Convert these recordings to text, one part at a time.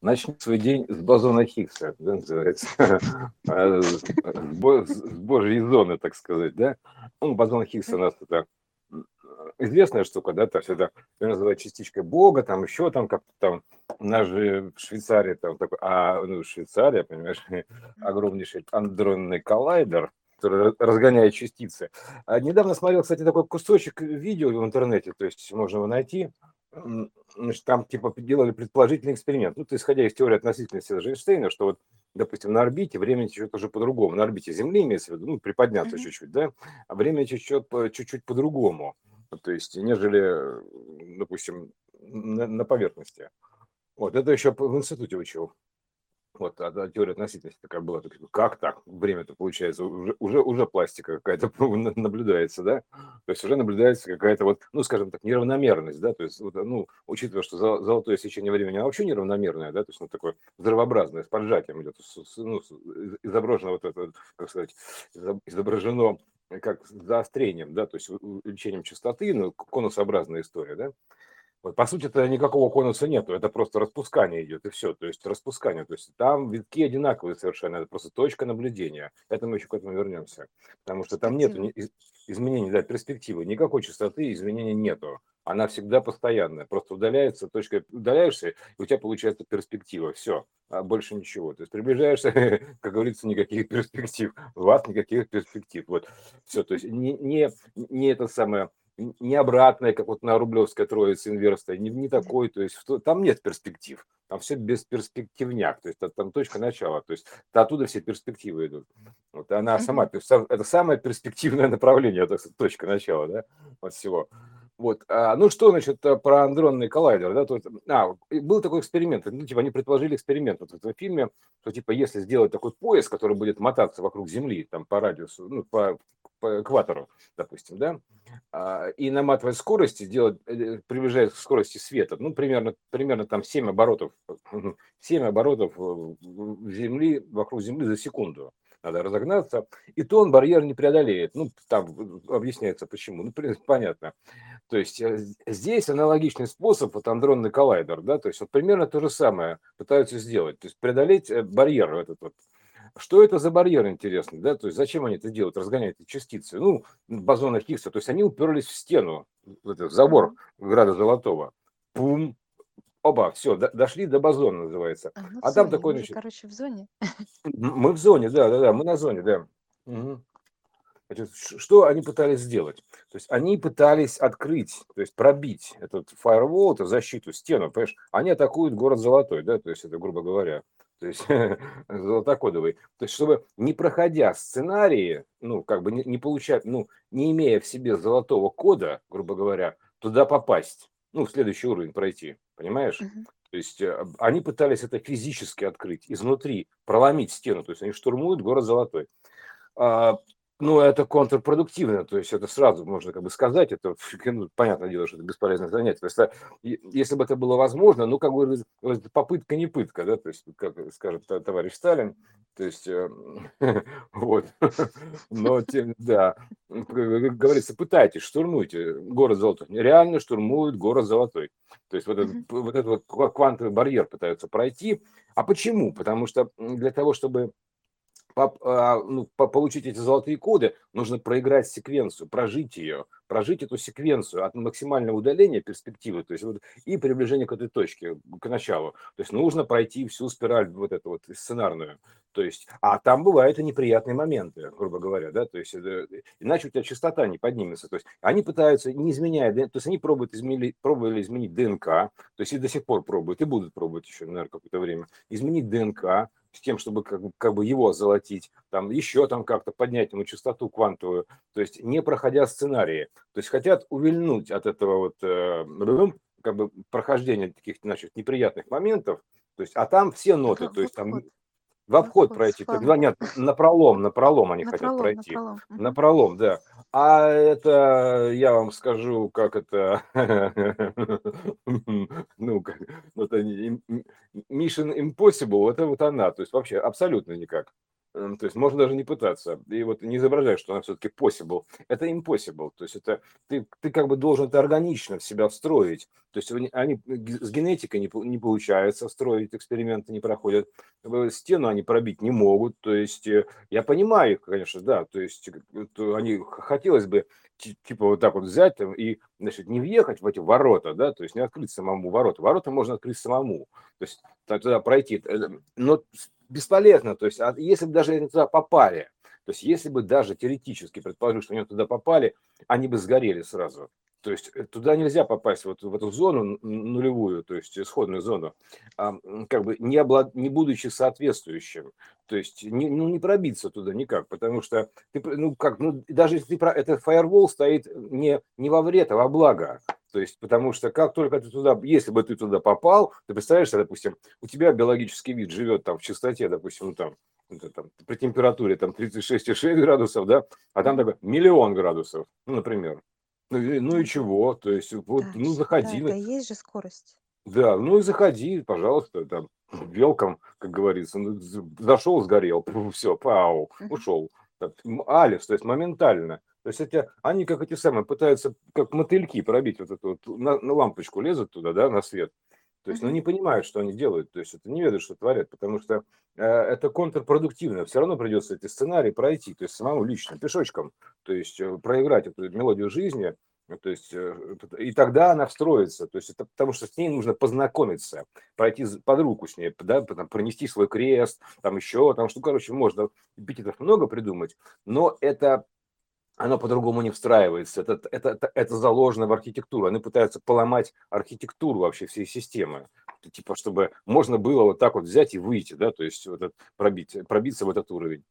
начни свой день с бозона Хиггса, да, называется, а, с божьей зоны, так сказать, да. Ну, бозон Хиггса у нас это известная штука, да, то есть это называют частичкой Бога, там еще там как-то там, у нас же в Швейцарии там такой, а, ну, Швейцария, понимаешь, огромнейший андронный коллайдер, который разгоняет частицы. А недавно смотрел, кстати, такой кусочек видео в интернете, то есть можно его найти, значит, там типа делали предположительный эксперимент. Ну, исходя из теории относительности Эйнштейна, что вот, допустим, на орбите время течет уже по-другому. На орбите Земли имеется в виду, ну, приподняться mm-hmm. чуть-чуть, да, а время течет чуть-чуть по-другому. То есть, нежели, допустим, на, на поверхности. Вот, это еще в институте учил. Вот, а, теория относительности такая была. Так, как так? Время-то получается, уже, уже, уже пластика какая-то наблюдается, да? То есть уже наблюдается какая-то вот, ну, скажем так, неравномерность, да? То есть, вот, ну, учитывая, что золотое сечение времени, оно вообще неравномерное, да? То есть, ну, такое взрывообразное, с поджатием идет, ну, изображено вот это, как сказать, изображено как заострением, да, то есть увеличением частоты, ну, конусообразная история, да, вот, по сути, это никакого конуса нету, это просто распускание идет, и все. То есть распускание. То есть там витки одинаковые совершенно, это просто точка наблюдения. Это мы еще к этому вернемся. Потому что там нет изменений, да, перспективы. Никакой частоты изменений нету. Она всегда постоянная. Просто удаляется, точка удаляешься, и у тебя получается перспектива. Все, а больше ничего. То есть приближаешься, как говорится, никаких перспектив. У вас никаких перспектив. Вот, все. То есть не, не, не это самое не обратное, как вот на Рублевской троице инверсия, не, не такой, то есть там нет перспектив, там все бесперспективняк, то есть там точка начала, то есть оттуда все перспективы идут. Вот она сама, это самое перспективное направление, это точка начала, да, от всего. Вот, а, ну что, значит, э, про андронный коллайдер, да, то есть, а, был такой эксперимент, ну, типа, они предположили эксперимент вот в этом фильме, что, типа, если сделать такой пояс, который будет мотаться вокруг Земли, там, по радиусу, ну, по, по экватору, допустим, да, а, и наматывать скорости, делать, э, приближаясь к скорости света, ну, примерно, примерно там 7 оборотов, 7 оборотов Земли, вокруг Земли за секунду надо разогнаться, и то он барьер не преодолеет. Ну, там объясняется почему. Ну, понятно. То есть э, здесь аналогичный способ, вот андронный коллайдер, да, то есть вот примерно то же самое пытаются сделать, то есть преодолеть э, барьер этот вот. Что это за барьер, интересно, да, то есть зачем они это делают, разгоняют эти частицы, ну, бозоны Хиггса, то есть они уперлись в стену, в этот забор Града Золотого, пум, оба, все, дошли до базона, называется. А, ну, а там такой, значит... короче, в зоне. Мы в зоне, да, да, да, мы на зоне, да. Угу. Значит, что они пытались сделать? То есть они пытались открыть, то есть пробить этот фаервол, эту защиту, стену, понимаешь? Они атакуют город Золотой, да, то есть это, грубо говоря, то есть золотокодовый. То есть чтобы не проходя сценарии, ну, как бы не, не получать, ну, не имея в себе золотого кода, грубо говоря, туда попасть, ну, в следующий уровень пройти, понимаешь? Uh-huh. То есть э, они пытались это физически открыть, изнутри, проломить стену, то есть они штурмуют город Золотой. Ну, это контрпродуктивно, то есть это сразу можно как бы сказать, это, ну, понятное дело, что это бесполезное занятие. То есть, а, если бы это было возможно, ну, как бы попытка не пытка, да, то есть, как скажет товарищ Сталин, то есть, э, вот, но, да, как говорится, пытайтесь, штурмуйте город Золотой. Реально штурмуют город Золотой. То есть, вот этот, вот этот вот квантовый барьер пытаются пройти. А почему? Потому что для того, чтобы ну, получить эти золотые коды, нужно проиграть секвенцию, прожить ее, прожить эту секвенцию от максимального удаления перспективы, то есть вот, и приближения к этой точке, к началу. То есть нужно пройти всю спираль вот эту вот сценарную. То есть, а там бывают и неприятные моменты, грубо говоря, да, то есть это, иначе у тебя частота не поднимется. То есть они пытаются, не изменяя, то есть они пробуют изменить, пробовали изменить ДНК, то есть и до сих пор пробуют, и будут пробовать еще, наверное, какое-то время, изменить ДНК, с тем, чтобы как, как бы его золотить, там еще там как-то поднять ему частоту квантовую, то есть не проходя сценарии, то есть хотят увильнуть от этого вот э, как бы прохождения таких, значит, неприятных моментов, то есть, а там все ноты, то есть там в обход пройти. Так, нет, на пролом, на пролом они на хотят пролом, пройти. На пролом. на пролом, да. А это, я вам скажу, как это, ну, как, это Mission Impossible, это вот она, то есть вообще абсолютно никак. То есть можно даже не пытаться. И вот не изображать, что она все-таки possible. Это impossible. То есть это ты, ты как бы должен это органично в себя встроить. То есть они с генетикой не, не получается встроить, эксперименты не проходят. Стену они пробить не могут. То есть э, я понимаю их, конечно, да. То есть они хотелось бы типа вот так вот взять там, и, значит, не въехать в эти ворота, да, то есть не открыть самому ворота. Ворота можно открыть самому, то есть туда пройти. Э, но бесполезно. То есть, а если бы даже они туда попали, то есть, если бы даже теоретически предположили, что они туда попали, они бы сгорели сразу. То есть э, туда нельзя попасть вот в эту зону нулевую, то есть исходную зону, а, как бы не, облад... не будучи соответствующим. То есть не, ну, не пробиться туда никак, потому что ты, ну как, ну даже если ты про... это фаервол стоит не, не во вред, а во благо. То есть, потому что как только ты туда, если бы ты туда попал, ты представляешь, допустим, у тебя биологический вид живет там в чистоте, допустим, ну, там, там при температуре там 36,6 градусов, да, а там такой миллион градусов, ну, например. Ну, и, ну и чего? То есть, вот, да, ну, заходи. Да, это есть же скорость. Да, ну и заходи, пожалуйста, там, велком, как говорится. Ну, зашел, сгорел, все, пау, ушел. Алис, то есть моментально. То есть эти, они как эти самые пытаются, как мотыльки пробить вот эту вот, на, на лампочку лезут туда, да, на свет. То есть, ну, не понимают, что они делают, то есть это не ведают, что творят, потому что э, это контрпродуктивно. Все равно придется эти сценарии пройти, то есть самому лично, пешочком, то есть э, проиграть эту мелодию жизни, то есть, э, и тогда она встроится, то есть это потому что с ней нужно познакомиться, пройти под руку с ней, да, там, пронести свой крест, там еще, там что, короче, можно эпитетов много придумать, но это оно по-другому не встраивается. Это, это, это, это заложено в архитектуру. Они пытаются поломать архитектуру вообще всей системы. Типа, чтобы можно было вот так вот взять и выйти, да, то есть вот пробить, пробиться в этот уровень.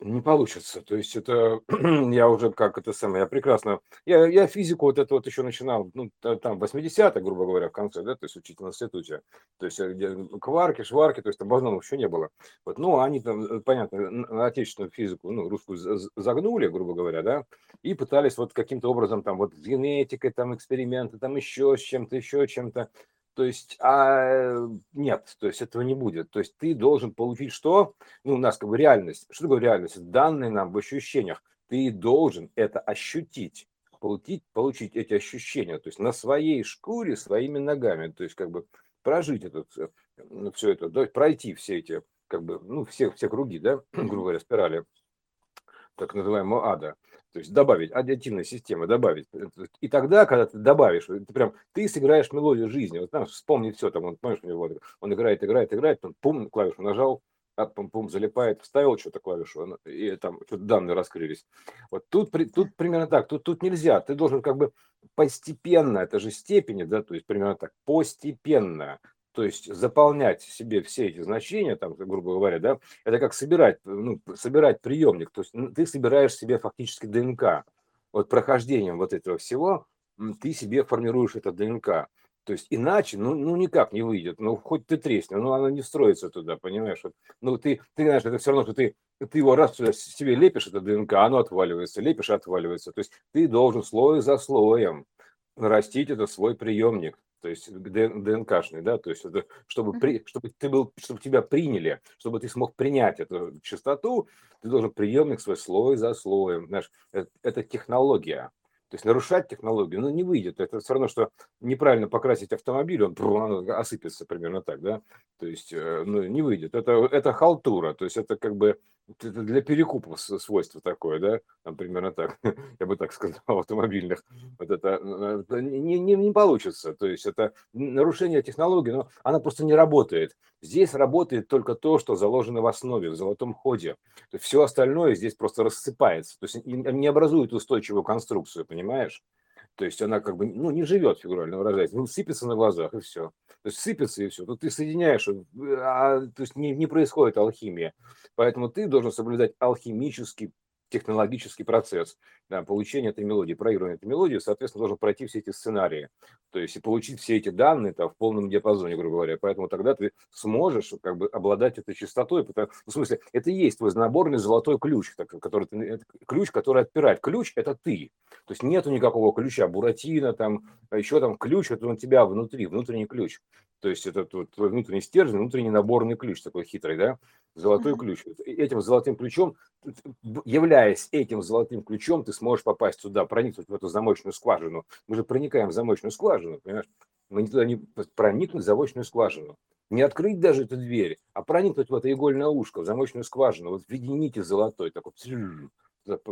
Не получится. То есть это я уже как это самое, я прекрасно. Я, я физику вот это вот еще начинал, ну, там, 80-х, грубо говоря, в конце, да, то есть учить в институте. То есть э, кварки, шварки, то есть там бозонов еще не было. Вот, ну, они там, э, понятно, на отечественную физику, ну, русскую загнули, грубо говоря, да, и пытались вот каким-то образом там вот генетикой, там эксперименты, там еще с чем-то, еще чем-то. То есть, а нет, то есть этого не будет. То есть ты должен получить что? Ну, у нас как бы реальность. Что такое реальность? Данные нам в ощущениях. Ты должен это ощутить, получить, получить эти ощущения, то есть на своей шкуре, своими ногами, то есть как бы прожить это, ну, все это, да, пройти все эти, как бы, ну, все, все круги, да, грубо говоря, спирали так называемого ада. То есть добавить, аддитивная система, добавить. И тогда, когда ты добавишь, ты прям, ты сыграешь мелодию жизни. Вот там вспомни все, там, он, помнишь, у него, он играет, играет, играет, он пум, клавишу нажал, а, пум, пум, залипает, вставил что-то клавишу, и там что-то данные раскрылись. Вот тут, тут примерно так, тут, тут нельзя, ты должен как бы постепенно, это же степени, да, то есть примерно так, постепенно то есть заполнять себе все эти значения, там, грубо говоря, да, это как собирать, ну, собирать приемник, то есть ты собираешь себе фактически ДНК. Вот прохождением вот этого всего ты себе формируешь это ДНК. То есть иначе, ну, ну никак не выйдет. Ну, хоть ты тресни, ну, оно не встроится туда, понимаешь? Вот, ну, ты, ты знаешь, это все равно, что ты, ты его раз себе лепишь, это ДНК, оно отваливается, лепишь, отваливается. То есть ты должен слой за слоем нарастить это свой приемник то есть ДНКшный, да, то есть это, чтобы, при, чтобы ты был, чтобы тебя приняли, чтобы ты смог принять эту частоту, ты должен приемник свой слой за слоем, знаешь, это, это технология, то есть нарушать технологию, ну, не выйдет. Это все равно, что неправильно покрасить автомобиль, он, он осыпется примерно так, да? То есть, э, ну, не выйдет. Это, это халтура, то есть это как бы это для перекупов свойство такое, да, там примерно так, я бы так сказал, автомобильных. Вот это, э, это не, не, не получится, то есть это нарушение технологии, но она просто не работает. Здесь работает только то, что заложено в основе, в золотом ходе. То есть все остальное здесь просто рассыпается, то есть не образует устойчивую конструкцию, понимаешь? То есть она как бы, ну, не живет, фигурально выражаясь, ну, сыпется на глазах и все. То есть сыпется и все. Тут ты соединяешь, а, то есть не, не происходит алхимия. Поэтому ты должен соблюдать алхимический технологический процесс да, получения этой мелодии, проигрывания этой мелодии, соответственно, должен пройти все эти сценарии, то есть и получить все эти данные там, в полном диапазоне, грубо говоря. Поэтому тогда ты сможешь как бы обладать этой частотой, потому, в смысле, это и есть твой наборный золотой ключ, так, который ты, ключ, который отпирает. Ключ – это ты, то есть нету никакого ключа, буратино, там, еще там ключ, это у тебя внутри, внутренний ключ. То есть это твой внутренний стержень, внутренний наборный ключ такой хитрый, да? Золотой ключ. Этим золотым ключом, являясь этим золотым ключом, ты сможешь попасть туда, проникнуть в эту замочную скважину. Мы же проникаем в замочную скважину, понимаешь? Мы не туда не проникнуть в замочную скважину. Не открыть даже эту дверь, а проникнуть в это игольное ушко, в замочную скважину, вот в виде золотой, так вот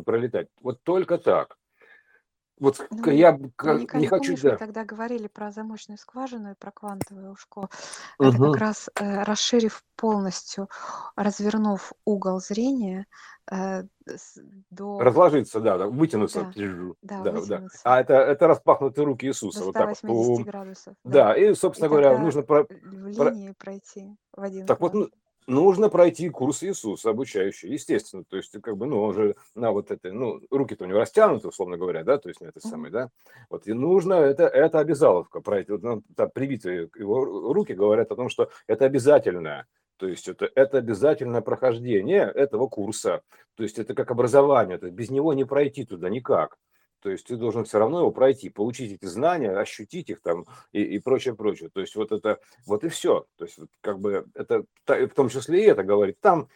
пролетать. Вот только так. Вот ну, я наверняка не хочу, помнишь, мы тогда говорили про замочную скважину и про квантовое ушко. Это как раз э, расширив полностью, развернув угол зрения э, до... Разложиться, да, да, вытянуться. Да, да, да, да. А это, это распахнутые руки Иисуса. До вот так 180 градусов. Да. да, и, собственно и говоря, нужно... Про... В линии пройти в один Так вот, ну, нужно пройти курс Иисуса обучающий, естественно. То есть, как бы, ну, он же на вот это, ну, руки-то у него растянуты, условно говоря, да, то есть на это самое, да. Вот, и нужно, это, это обязаловка пройти. Вот, ну, там, привитые его руки говорят о том, что это обязательно. То есть это, это обязательное прохождение этого курса. То есть это как образование, то есть без него не пройти туда никак. То есть ты должен все равно его пройти, получить эти знания, ощутить их там и, и прочее, прочее. То есть вот это, вот и все. То есть как бы это, в том числе и это говорит. Там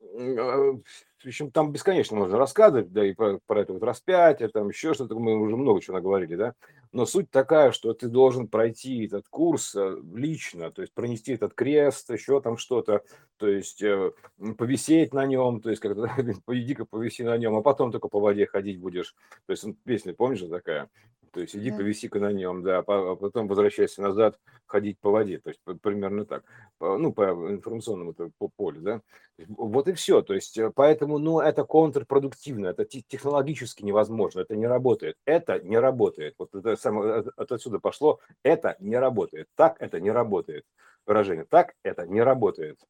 а, в общем, там бесконечно можно рассказывать, да, и про, про это вот распятие, там еще что-то, мы уже много чего наговорили, да, но суть такая, что ты должен пройти этот курс э, лично, то есть пронести этот крест, еще там что-то, то есть э, повисеть на нем, то есть как-то иди-ка повиси на нем, а потом только по воде ходить будешь, то есть песня, помнишь такая, то есть иди да. повиси-ка на нем, да, а потом возвращайся назад, ходить по воде, то есть примерно так, ну, по информационному по полю, да. Вот и все, то есть э, поэтому, ну, это контрпродуктивно, это технологически невозможно, это не работает, это не работает, вот это самое, от отсюда пошло, это не работает, так это не работает, выражение, так это не работает.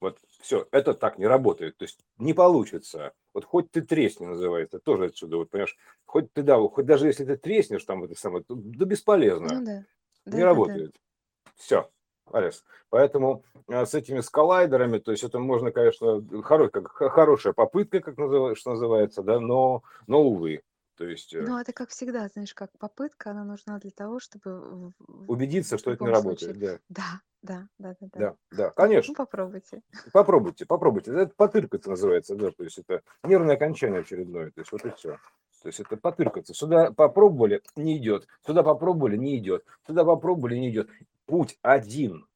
Вот все, это так не работает. То есть не получится. Вот хоть ты тресни, называется, тоже отсюда, вот понимаешь, хоть ты, да, хоть даже если ты треснешь там это самое, то, да бесполезно. Ну, да. Не да, работает. Да. Все. Алис. Поэтому а, с этими скалайдерами, то есть это можно, конечно, хоро, как, хорошая попытка, как назыв, что называется, да, но, но увы. То есть... Ну, это как всегда, знаешь, как попытка, она нужна для того, чтобы... Убедиться, что это не работает, случае... да. Да, да, да, да. Да, да, конечно. Ну, попробуйте. Попробуйте, попробуйте. Это потыркаться называется, да, то есть это нервное окончание очередное, то есть вот и все. То есть это потыркаться. Сюда попробовали, не идет. Сюда попробовали, не идет. Сюда попробовали, не идет. Путь один.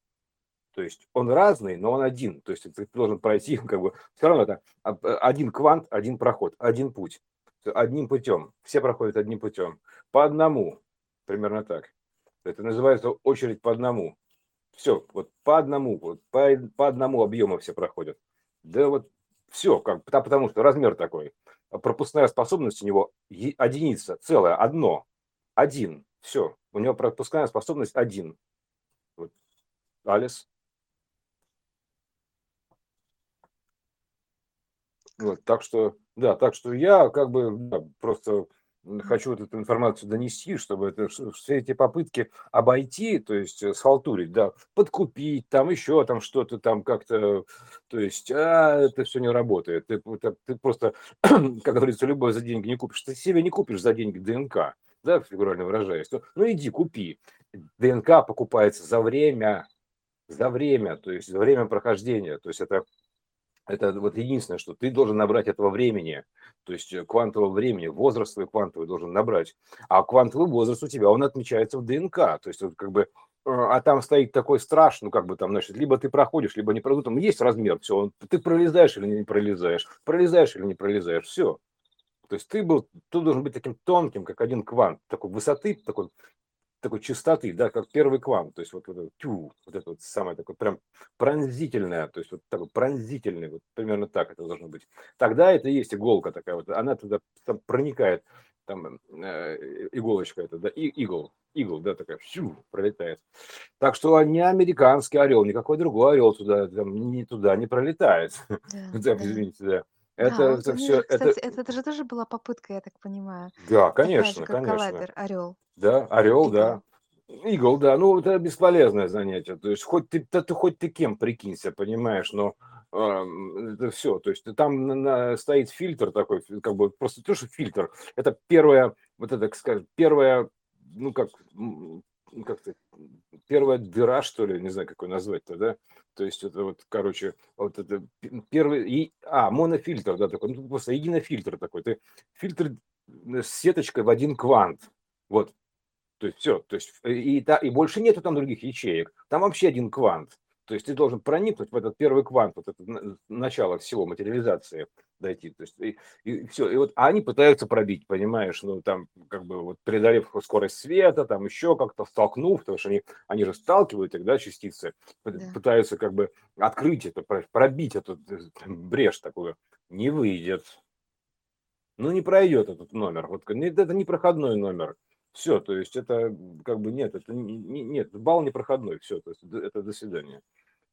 То есть он разный, но он один. То есть ты должен пройти, как бы, все равно это один квант, один проход, один путь одним путем. Все проходят одним путем. По одному. Примерно так. Это называется очередь по одному. Все, вот по одному, вот по, по одному объему все проходят. Да вот все, как, потому что размер такой. Пропускная способность у него единица, целое, одно, один. Все, у него пропускная способность один. Вот. Алис. Вот, так что да, так что я как бы да, просто хочу вот эту информацию донести, чтобы это, все эти попытки обойти, то есть э, схалтурить, да, подкупить, там еще там что-то там как-то, то есть, а, это все не работает. Ты, ты, ты просто, как говорится, любое за деньги не купишь. Ты себе не купишь за деньги ДНК, да, фигурально выражаясь. Ну, ну иди, купи. ДНК покупается за время, за время, то есть за время прохождения. То есть это это вот единственное, что ты должен набрать этого времени, то есть э, квантового времени, возраст свой квантовый должен набрать. А квантовый возраст у тебя, он отмечается в ДНК. То есть вот как бы, э, а там стоит такой страш, ну как бы там, значит, либо ты проходишь, либо не проходишь. Там есть размер, все, ты пролезаешь или не пролезаешь, пролезаешь или не пролезаешь, все. То есть ты был, ты должен быть таким тонким, как один квант, такой высоты, такой такой чистоты, да, как первый квант, то есть вот, вот, тю, вот это вот самое такое прям пронзительное, то есть вот такой пронзительный, вот примерно так это должно быть. Тогда это и есть иголка такая вот, она туда там проникает, там э, иголочка это, да, и, игл, игл, да, такая, всю, пролетает. Так что не американский орел, никакой другой орел туда, там, не туда не пролетает. Да, извините, да. Это, Да, это вот все, кстати, это, это же тоже была попытка, я так понимаю. да, Такая же, конечно, как конечно. коллайдер, орел, Да, орел, да. Игл, да, ну это бесполезное занятие. То есть хоть ты, ты, ты хоть ты кем прикинься, понимаешь, но эм, это все. То есть там на- на- стоит фильтр такой, как бы просто то, что фильтр. Это первое, вот это, так сказать, первое, ну как как-то первая дыра, что ли, не знаю, как ее назвать-то, да? То есть это вот, короче, вот это первый, и, а, монофильтр, да, такой, ну, просто единофильтр такой. Ты фильтр с сеточкой в один квант. Вот, то есть все, то есть и, и, и больше нету там других ячеек. Там вообще один квант. То есть ты должен проникнуть в этот первый квант, вот это начало всего материализации дойти. То есть и, и все. И вот они пытаются пробить, понимаешь, ну там как бы вот преодолев скорость света, там еще как-то столкнув, потому что они, они же сталкивают их, да, частицы, да. пытаются как бы открыть это, пробить эту э, брешь такую. Не выйдет. Ну не пройдет этот номер. Вот это не проходной номер. Все, то есть это как бы нет, это не, нет, балл не проходной, все, то есть это до свидания.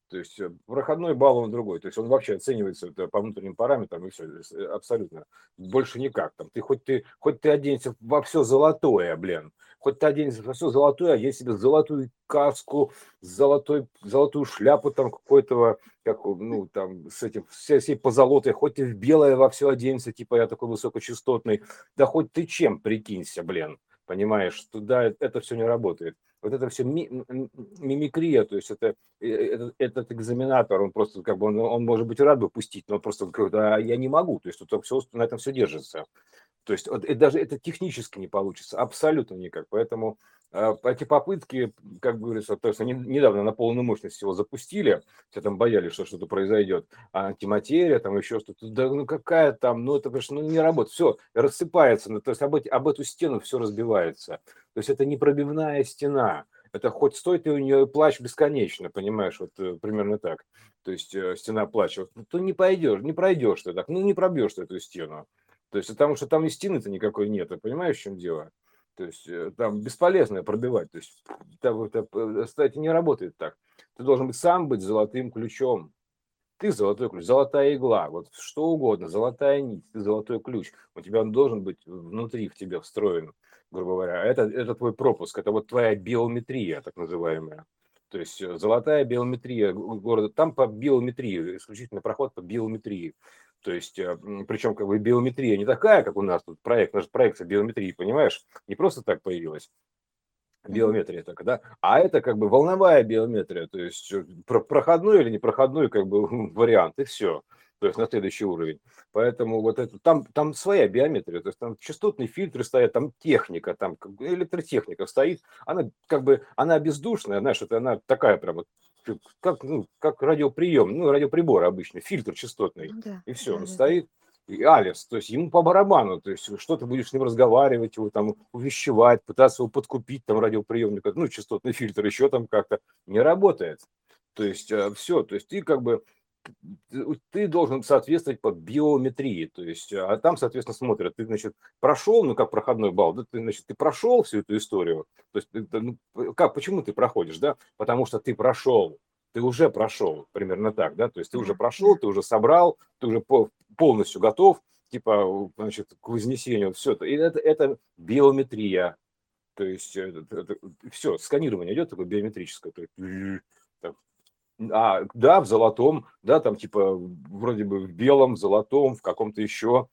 То есть э, проходной балл он другой, то есть он вообще оценивается по внутренним параметрам и все, э, абсолютно. Больше никак. Там ты хоть ты хоть ты оденься во все золотое, блин, хоть ты оденься во все золотое, а я себе золотую каску, золотой, золотую шляпу там какой-то, как, ну, там, с этим, все, все позолотой, хоть ты в белое во все оденься, типа я такой высокочастотный, да хоть ты чем прикинься, блин понимаешь, что да, это все не работает. Вот это все ми- мимикрия, то есть это, э, этот, этот экзаменатор, он просто как бы, он, он может быть рад бы пустить, но просто говорит, а я не могу, то есть тут все, на этом все держится. То есть вот, даже это технически не получится, абсолютно никак. Поэтому э, эти попытки, как говорится, то есть они недавно на полную мощность его запустили, все там боялись, что что-то произойдет, а антиматерия, там еще что-то, да ну какая там, ну это, конечно, ну не работает, все рассыпается, ну, то есть об, эти, об эту стену все разбивается. То есть это непробивная стена, это хоть стоит и у нее плащ бесконечно, понимаешь, вот э, примерно так. То есть э, стена плача, вот, то не пойдешь, не пройдешь ты так, ну не пробьешь ты эту стену. То есть, потому что там и стены-то никакой нет, ты понимаешь, в чем дело? То есть, э, там бесполезно пробивать. То есть, это, это, кстати, не работает так. Ты должен быть сам быть золотым ключом. Ты золотой ключ, золотая игла, вот что угодно, золотая нить, ты золотой ключ. У тебя он должен быть внутри в тебе встроен, грубо говоря. Это, это твой пропуск, это вот твоя биометрия, так называемая. То есть э, золотая биометрия города, там по биометрии, исключительно проход по биометрии. То есть, э, причем как бы биометрия не такая, как у нас тут проект, наш проекция биометрии, понимаешь, не просто так появилась биометрия только, да, а это как бы волновая биометрия, то есть проходной или непроходной как бы вариант, и все то есть на следующий уровень. Поэтому вот это, там, там своя биометрия, то есть там частотные фильтры стоят, там техника, там электротехника стоит, она как бы, она бездушная, знаешь, это она такая прям вот как, ну, как радиоприем, ну, радиоприбор обычный, фильтр частотный, ну да, и все, да, он да. стоит, Алис, то есть ему по барабану, то есть что ты будешь с ним разговаривать, его там увещевать, пытаться его подкупить, там радиоприемник, ну, частотный фильтр еще там как-то, не работает. То есть э, все, то есть ты как бы ты должен соответствовать по биометрии, то есть, а там, соответственно, смотрят, ты, значит, прошел, ну, как проходной балл, да, ты, значит, ты прошел всю эту историю, то есть, ну, как, почему ты проходишь, да, потому что ты прошел, ты уже прошел, примерно так, да, то есть ты уже прошел, ты уже собрал, ты уже полностью готов, типа, значит, к вознесению, все это, и это, это биометрия, то есть, это, это, все, сканирование идет такое биометрическое, то есть, а, да, в золотом, да, там типа вроде бы в белом, в золотом, в каком-то еще.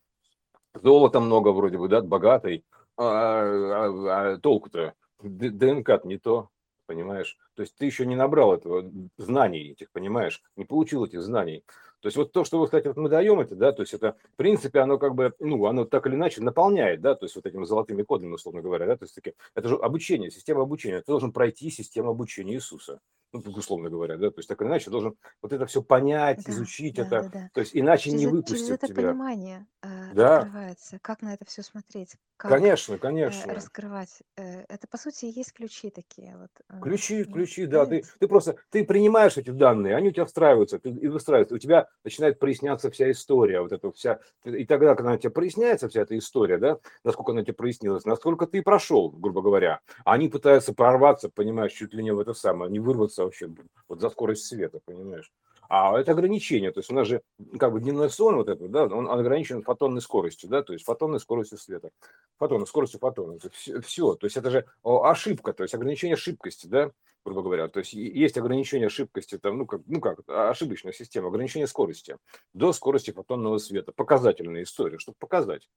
Золота много вроде бы, да, богатый. А, а, а толку-то? ДНК не то, понимаешь? То есть ты еще не набрал этого знаний этих, понимаешь? Не получил этих знаний. То есть вот то, что, кстати, вот мы даем это, да, то есть это, в принципе, оно как бы, ну, оно так или иначе наполняет, да, то есть вот этими золотыми кодами, условно говоря, да, то есть таки, это же обучение, система обучения. Ты должен пройти систему обучения Иисуса ну, условно говоря, да, то есть так или иначе должен вот это все понять, да, изучить да, это, да, да. то есть иначе через, не выпустят через это тебя. понимание э, да. открывается, как на это все смотреть, как конечно, э, конечно. Э, раскрывать. Э, это по сути и есть ключи такие вот. Э, ключи, ключи, да, ты, ты просто ты принимаешь эти данные, они у тебя встраиваются, ты, и выстраиваются, у тебя начинает проясняться вся история, вот эта вся, и тогда, когда у тебя проясняется вся эта история, да, насколько она тебе прояснилась, насколько ты прошел, грубо говоря, они пытаются прорваться, понимаешь, чуть ли не в это самое, не вырваться вообще вот за скорость света, понимаешь? А это ограничение, то есть у нас же как бы дневной сон вот этот, да, он ограничен фотонной скоростью, да, то есть фотонной скоростью света, фотонной скоростью фотона, все, все, то есть это же ошибка, то есть ограничение ошибкости, да, грубо говоря, то есть есть ограничение ошибкости, там, ну как, ну как, ошибочная система, ограничение скорости до скорости фотонного света, показательная история, чтобы показать.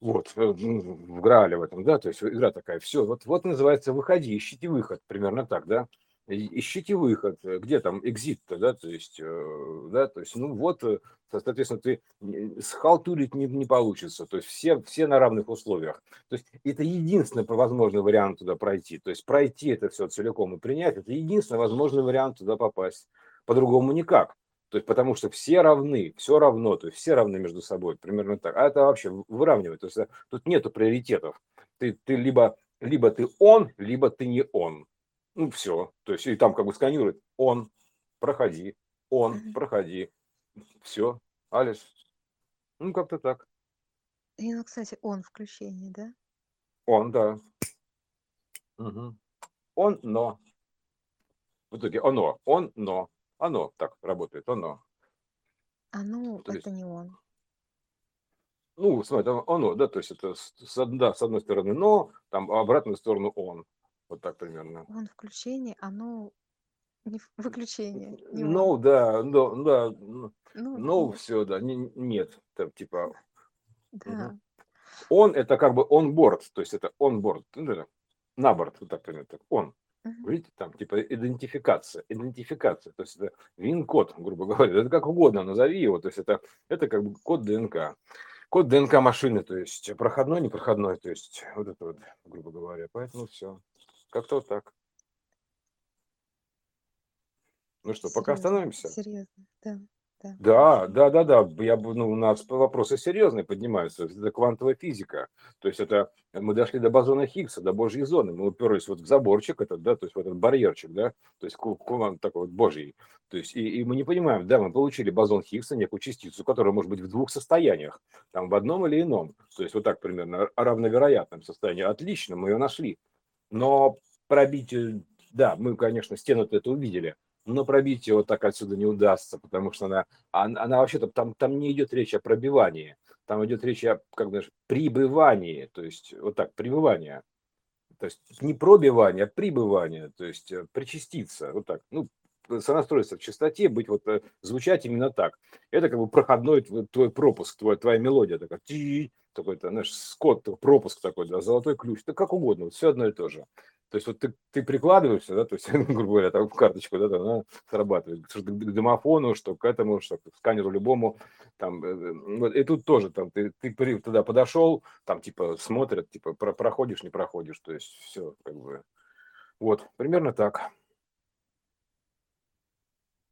Вот, э, в Граале в этом, да, то есть игра такая, все, вот, вот называется «Выходи, ищите выход», примерно так, да, ищите выход, э, где там экзит-то, да, то есть, э, да, то есть, ну вот, соответственно, ты схалтурить не, не получится, то есть все, все на равных условиях. То есть это единственный возможный вариант туда пройти, то есть пройти это все целиком и принять, это единственный возможный вариант туда попасть, по-другому никак. То есть потому что все равны, все равно, то есть все равны между собой, примерно так. А это вообще выравнивает. То есть э, тут нету приоритетов. Ты, ты либо, либо ты он, либо ты не он. Ну все. То есть и там как бы сканирует он, проходи, он, проходи. Все, Алиш. Ну как-то так. И, ну, кстати, он включение, да? Он, да. Угу. Он, но. В итоге оно, он, но. Оно так работает, оно. Оно То есть, это не он. ну, смотри, оно, да, то есть это с, да, с одной стороны но, там, а обратную сторону он. Вот так примерно. Он включение, оно не выключение. Не ну, да, да, да, ну, ну все, да, не, нет, там, типа. Да. Угу. Он это как бы он борт, то есть это он борт, ну, на борт, вот так примерно, так, он. Видите, там типа идентификация, идентификация, то есть это вин-код, грубо говоря, это как угодно назови его, то есть это, это как бы код ДНК. Код ДНК машины, то есть проходной, непроходной, то есть вот это вот, грубо говоря. Поэтому все. Как-то вот так. Ну что, пока остановимся? Серьезно, да. Да, да, да, да. Я, ну, у нас вопросы серьезные поднимаются. Это квантовая физика. То есть это мы дошли до бозона Хиггса, до Божьей зоны. Мы уперлись вот в заборчик этот, да, то есть в этот барьерчик, да, то есть кулон такой вот Божий. То есть и, и мы не понимаем, да, мы получили бозон Хиггса, некую частицу, которая может быть в двух состояниях, там в одном или ином. То есть вот так примерно равновероятном состоянии. Отлично, мы ее нашли. Но пробить, да, мы, конечно, стену это увидели, но пробить его так отсюда не удастся, потому что она, она, она вообще-то, там, там не идет речь о пробивании, там идет речь о, как бы, прибывании, то есть вот так, прибывание. То есть не пробивание, а прибывание, то есть э, причаститься, вот так. Ну, сонастроиться в частоте, быть вот, э, звучать именно так. Это как бы проходной твой, пропуск, твой, твоя мелодия такая, такой, знаешь, скот, пропуск такой, да, золотой ключ, да как угодно, вот все одно и то же. То есть вот ты, ты прикладываешься, да, то есть, грубо говоря, там карточку, да, она срабатывает, что к домофону, что к этому, что к сканеру любому, там, э, э, вот, и тут тоже, там, ты, ты туда подошел, там, типа, смотрят, типа, про, проходишь, не проходишь, то есть все, как бы, вот, примерно так.